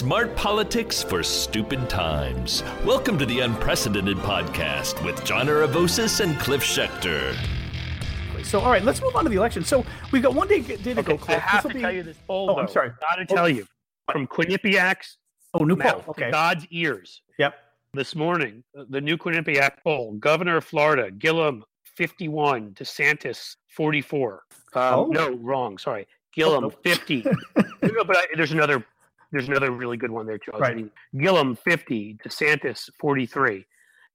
Smart politics for stupid times. Welcome to the Unprecedented Podcast with John Aravosis and Cliff Schecter. So, all right, let's move on to the election. So, we've got one day, day to Okay, go. Cliff. I have to This'll be- tell you this poll. Oh, I'm though. sorry. Got to tell you from Quinnipiac's Oh, new poll. Okay. God's ears. Yep. This morning, the new Quinnipiac poll: Governor of Florida, Gillum, fifty-one; DeSantis, forty-four. Um, Oh. No, wrong. Sorry, Gillum, no. fifty. no, no, but I, there's another. There's another really good one there too. I Right. Gillum, fifty; DeSantis, forty-three,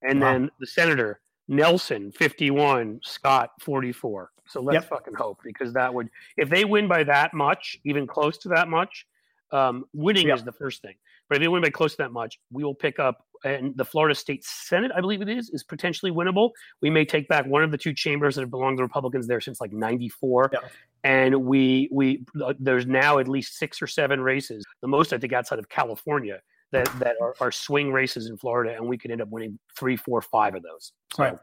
and Wow. then the senator Nelson, fifty-one; Scott, forty-four. So let's Yep. fucking hope because that would, if they win by that much, even close to that much, um, winning Yep. is the first thing. But if they win by close to that much, we will pick up, and the Florida State Senate, I believe it is, is potentially winnable. We may take back one of the two chambers that have belonged to Republicans there since like '94, Yep. and we we uh, there's now at least six or seven races, the most I think outside of California. That, that are, are swing races in Florida, and we could end up winning three, four, five of those. So, Right.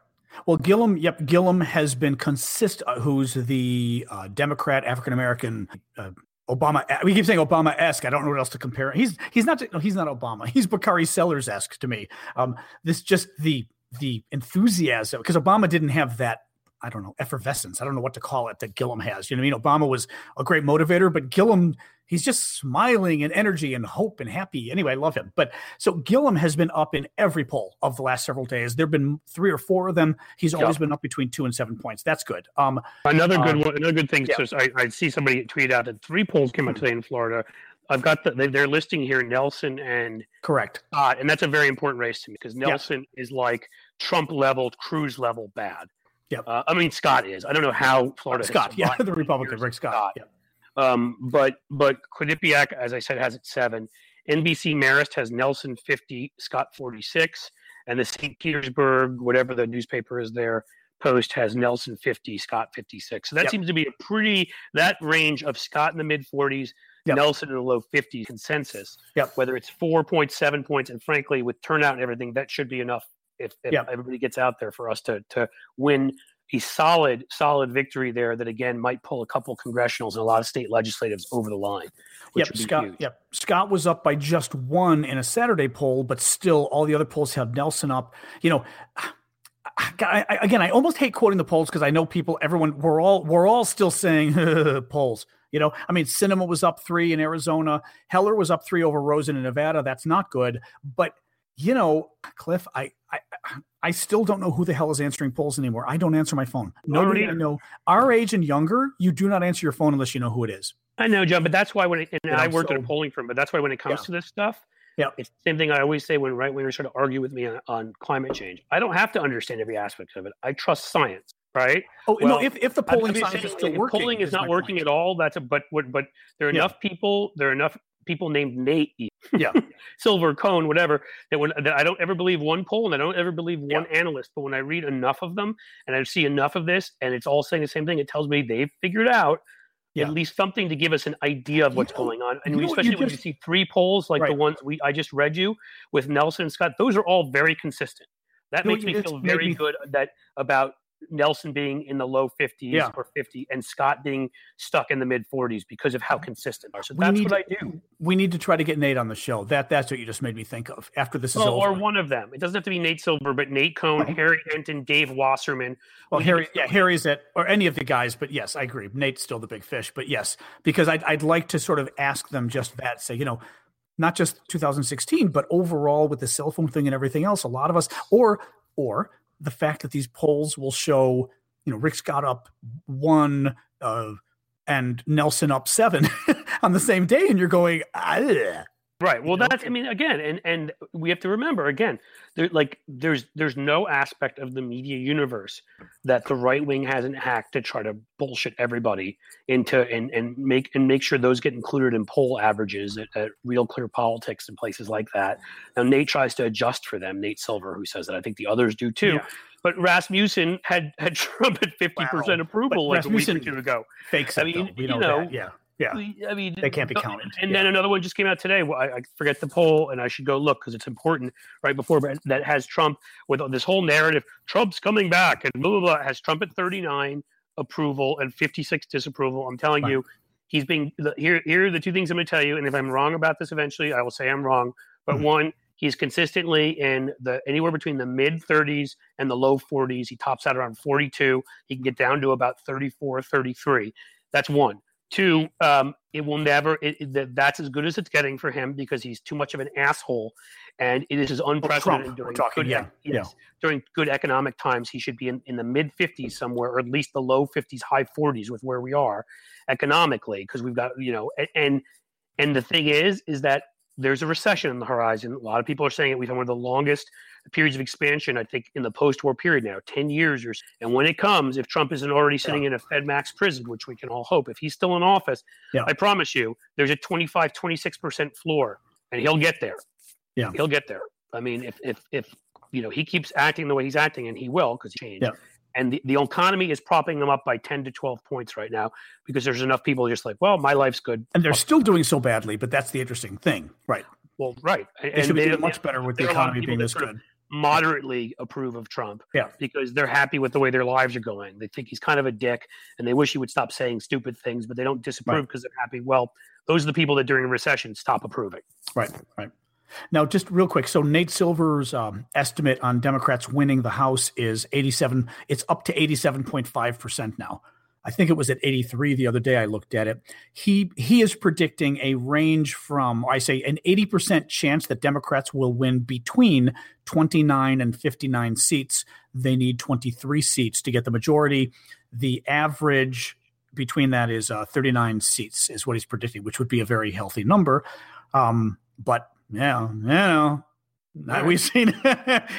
Well, Gillum, yep, Gillum has been consist. Uh, who's the uh, Democrat African American uh, Obama? We keep saying Obama esque. I don't know what else to compare. He's he's not no, he's not Obama. He's Bakari Sellers esque to me. Um, this just the the enthusiasm because Obama didn't have that. I don't know effervescence. I don't know what to call it that Gillum has. You know what I mean? Obama was a great motivator, but Gillum he's just smiling and energy and hope and happy. Anyway, I love him. But so Gillum has been up in every poll of the last several days. There've been three or four of them. He's always been up between two and seven points. That's good. Um, Another good Um, one. Another good thing. yeah. So I, I see somebody tweet out that three polls came out Hmm. today in Florida. I've got the, they- they're listing here Nelson and correct. Scott, and that's a very important race to me because Nelson is like Trump level, Cruz level bad. Yep. Uh, I mean Scott is. I don't know how Florida. Scott, yeah, the Republican, Rick of Scott. Yeah. Um, but but Quinnipiac, as I said, has it seven. NBC Marist has Nelson fifty, Scott forty six, and the St. Petersburg, whatever the newspaper is there, Post has Nelson fifty, Scott fifty six. So that Yep. seems to be a pretty that range of Scott in the mid forties, Yep. Nelson in the low fifties consensus. Yep. Whether it's four point seven points, and frankly, with turnout and everything, that should be enough if, if everybody gets out there for us to to win a solid, solid victory there that again might pull a couple congressionals and a lot of state legislatives over the line, which Yep, would be Scott. huge. Yep, Scott was up by just one in a Saturday poll, but still, all the other polls have Nelson up. You know, I, I, again, I almost hate quoting the polls because I know people, everyone, we're all we're all still saying polls. You know, I mean, Sinema was up three in Arizona. Heller was up three over Rosen in Nevada. That's not good. But you know, Cliff, I, I, I still don't know who the hell is answering polls anymore. I don't answer my phone. Nobody I know. Our age and younger, you do not answer your phone unless you know who it is. I know, John, but that's why when it, and know, I worked at a so- polling firm, but that's why when it comes Yeah. to this stuff, Yeah. it's the same thing I always say when right wingers try to argue with me on, on climate change. I don't have to understand every aspect of it. I trust science, right? Oh Well, no! If, if the polling science is still working, polling is not working point. at all. That's a but. What? But there are Yeah. enough people. There are enough people named Nate. Yeah. Silver Cohn, whatever. That when that I don't ever believe one poll and I don't ever believe one analyst. But when I read enough of them and I see enough of this, and it's all saying the same thing, it tells me they've figured out. Yeah. At least something to give us an idea of You what's know- going on, and you know what you especially when you see three polls like the ones we I just read you with Nelson and Scott. Those are all very consistent. That You makes me feel very me- good that about Nelson being in the low 50s Yeah. or 50 and Scott being stuck in the mid 40s because of how consistent are. So that's what to- I do. We need to try to get Nate on the show. That that's what you just made me think of. After this is over, or one of them. It doesn't have to be Nate Silver, but Nate Cohn, Oh. Harry Enten, Dave Wasserman. well, we Harry, yeah, Harry's at or any of the guys. But yes, I agree. Nate's still the big fish. But yes, because I'd I'd like to sort of ask them just that. Say, you know, not just 2016, but overall with the cell phone thing and everything else. A lot of us, or or the fact that these polls will show, you know, Rick Scott up one. Uh, and Nelson up seven on the same day, and you're going, Right. Well, know? that's I mean again, and and we have to remember again, there like there's there's no aspect of the media universe that the right wing hasn't hacked to try to bullshit everybody into and and make and make sure those get included in poll averages at, at Real Clear Politics and places like that. Now Nate tries to adjust for them. Nate Silver, who says that I think the others do too. Yeah. But Rasmussen had had Trump at fifty percent approval But like a week or two ago. fakes I mean. We you know, know, that. Yeah, yeah. I mean, They can't be counted, And yeah. then another one just came out today. Well, I, I forget the poll, and I should go look because it's important. Right before, but that has Trump with this whole narrative. Trump's coming back, and blah blah blah. Has Trump at thirty nine approval and fifty six disapproval. I'm telling Right. you, he's being here. Here are the two things I'm going to tell you, and if I'm wrong about this, eventually I will say I'm wrong. But mm-hmm. one, he's consistently in the anywhere between the mid 30s and the low 40s. He tops out around 42. He can get down to about 34, 33. That's one. Two, um, it will never. It, it, that's as good as it's getting for him because he's too much of an asshole, and it is unprecedented during talking, good, yeah, yes, yeah. during good economic times. He should be in, in the mid 50s somewhere, or at least the low 50s, high 40s with where we are economically, because we've got you know, and and the thing is, is that there's a recession on the horizon. A lot of people are saying it. We've had one of the longest periods of expansion, I think, in the post-war period now, 10 years or so. And when it comes, if Trump isn't already sitting yeah. in a Fed max prison, which we can all hope, if he's still in office, yeah. I promise you, there's a 25, 26% floor, and he'll get there. Yeah. He'll get there. I mean, if, if, if, you know, he keeps acting the way he's acting, and he will because he changed. Yeah and the, the economy is propping them up by 10 to 12 points right now because there's enough people just like well my life's good and they're still doing so badly but that's the interesting thing right well right they and should be doing much better with the economy being this good moderately approve of trump yeah because they're happy with the way their lives are going they think he's kind of a dick and they wish he would stop saying stupid things but they don't disapprove because right. they're happy well those are the people that during a recession stop approving right right now, just real quick. So Nate Silver's um, estimate on Democrats winning the House is 87. It's up to 87.5 percent now. I think it was at 83 the other day. I looked at it. He he is predicting a range from I say an 80 percent chance that Democrats will win between 29 and 59 seats. They need 23 seats to get the majority. The average between that is uh, 39 seats is what he's predicting, which would be a very healthy number. Um, but yeah, yeah. Right. We've seen,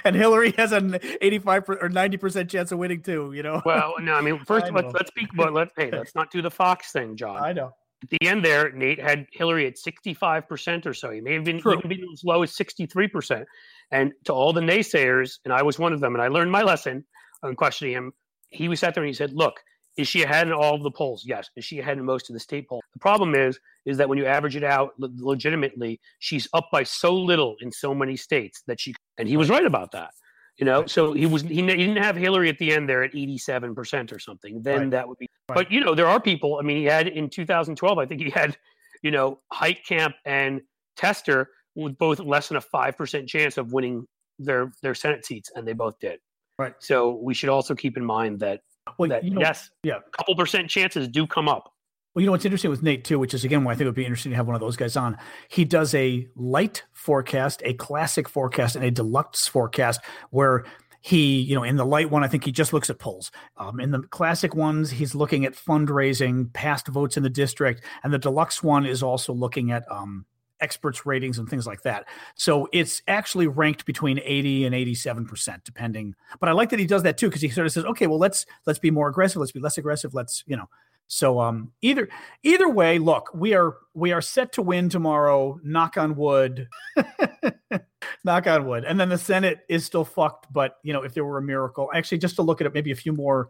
and Hillary has an eighty-five or ninety percent chance of winning too. You know. Well, no, I mean, first I let's let's speak, but let's hey, let's not do the Fox thing, John. I know. At the end there, Nate had Hillary at sixty-five percent or so. He may have been even been as low as sixty-three percent. And to all the naysayers, and I was one of them, and I learned my lesson on questioning him. He was sat there and he said, "Look, is she ahead in all of the polls? Yes. Is she ahead in most of the state polls? The problem is, is that when you average it out legitimately, she's up by so little in so many states that she. And he was right about that. You know, so he was he, he didn't have Hillary at the end there at eighty seven percent or something. Then right. that would be. Right. But you know, there are people. I mean, he had in two thousand twelve. I think he had, you know, Heitkamp and Tester with both less than a five percent chance of winning their their Senate seats, and they both did. Right. So we should also keep in mind that well, that, you know, yes, yeah, a couple percent chances do come up. Well, you know what's interesting with Nate too, which is again why I think it would be interesting to have one of those guys on. He does a light forecast, a classic forecast, and a deluxe forecast where he, you know, in the light one, I think he just looks at polls. Um, in the classic ones, he's looking at fundraising, past votes in the district, and the deluxe one is also looking at um, experts ratings and things like that. So it's actually ranked between 80 and 87%, depending. But I like that he does that too, because he sort of says, okay, well, let's let's be more aggressive, let's be less aggressive, let's, you know. So um either either way, look, we are we are set to win tomorrow, knock on wood. knock on wood. And then the Senate is still fucked, but you know, if there were a miracle, actually just to look at it, maybe a few more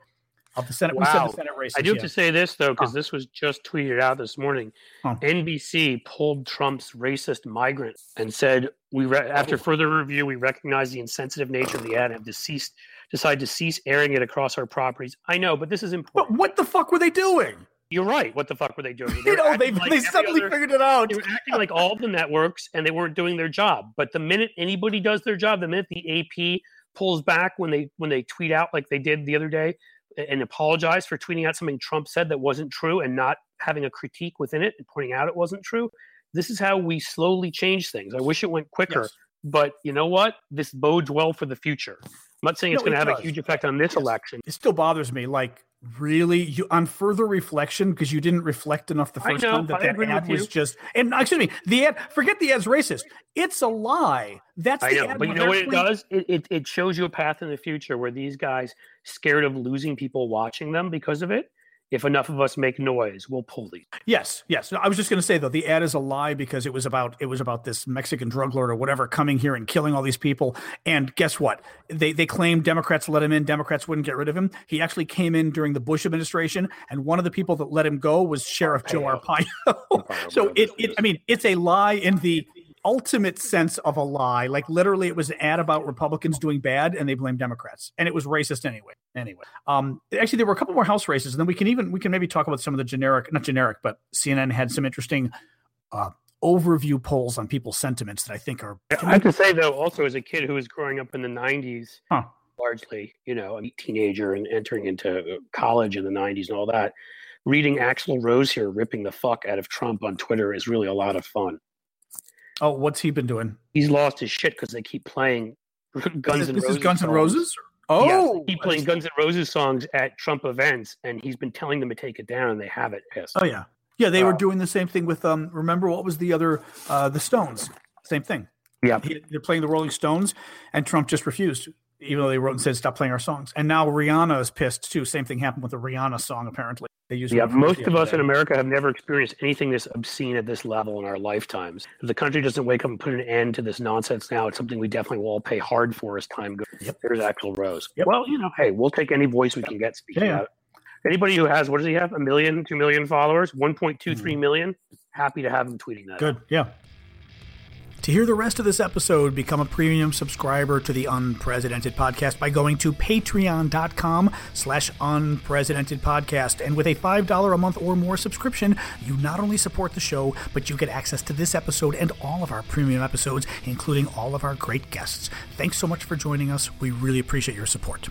of the Senate. Wow. The Senate races, I do have to say this though, because this was just tweeted out this morning. NBC pulled Trump's racist migrant and said, "We re- oh. after further review, we recognize the insensitive nature of the ad and have deceased decide to cease airing it across our properties." I know, but this is important. But what the fuck were they doing? You're right. What the fuck were they doing? They you know, they, like they suddenly other, figured it out. They were acting like all the networks, and they weren't doing their job. But the minute anybody does their job, the minute the AP pulls back when they when they tweet out like they did the other day and apologize for tweeting out something Trump said that wasn't true and not having a critique within it and pointing out it wasn't true. This is how we slowly change things. I wish it went quicker, yes. but you know what? This bodes well for the future. I'm not saying it's no, going to have does. a huge effect on this yes. election. It still bothers me. Like really you on further reflection because you didn't reflect enough the first know, time that I that ad was just and uh, excuse me the ad forget the ad's racist. It's a lie. That's I know, but you know what it does? It, it it shows you a path in the future where these guys scared of losing people watching them because of it if enough of us make noise, we'll pull these. Yes, yes. I was just going to say though, the ad is a lie because it was about it was about this Mexican drug lord or whatever coming here and killing all these people. And guess what? They they claim Democrats let him in. Democrats wouldn't get rid of him. He actually came in during the Bush administration, and one of the people that let him go was Sheriff oh, Joe Arpaio. Oh, so it, it, I mean, it's a lie in the ultimate sense of a lie. Like literally, it was an ad about Republicans doing bad, and they blame Democrats, and it was racist anyway. Anyway, um, actually, there were a couple more House races, and then we can even we can maybe talk about some of the generic, not generic, but CNN had some interesting uh, overview polls on people's sentiments that I think are. I have to say though, also as a kid who was growing up in the '90s, huh. largely, you know, a teenager and entering into uh, college in the '90s and all that, reading Axl Rose here ripping the fuck out of Trump on Twitter is really a lot of fun. Oh, what's he been doing? He's lost his shit because they keep playing Guns and Roses. This is Guns N' Roses. Oh, yes, keep playing Guns N' Roses songs at Trump events, and he's been telling them to take it down, and they have it pissed. Oh yeah, yeah. They uh, were doing the same thing with um. Remember what was the other uh the Stones? Same thing. Yeah, he, they're playing the Rolling Stones, and Trump just refused, even though they wrote and said stop playing our songs. And now Rihanna is pissed too. Same thing happened with the Rihanna song. Apparently, they use. Yeah, most of us in America have never experienced anything this obscene at this level in our lifetimes. If the country doesn't wake up and put an end to this nonsense now, it's something we definitely will all pay hard for as time goes. Yep. There's Axl Rose. Yep. Well, you know, hey, we'll take any voice we can get speaking Yeah, out. Anybody who has what does he have? A million, two million followers, one point two three million. Happy to have him tweeting that. Mm-hmm. Good. Yeah. To hear the rest of this episode, become a premium subscriber to the Unprecedented Podcast by going to patreon.com slash unprecedented podcast. And with a $5 a month or more subscription, you not only support the show, but you get access to this episode and all of our premium episodes, including all of our great guests. Thanks so much for joining us. We really appreciate your support.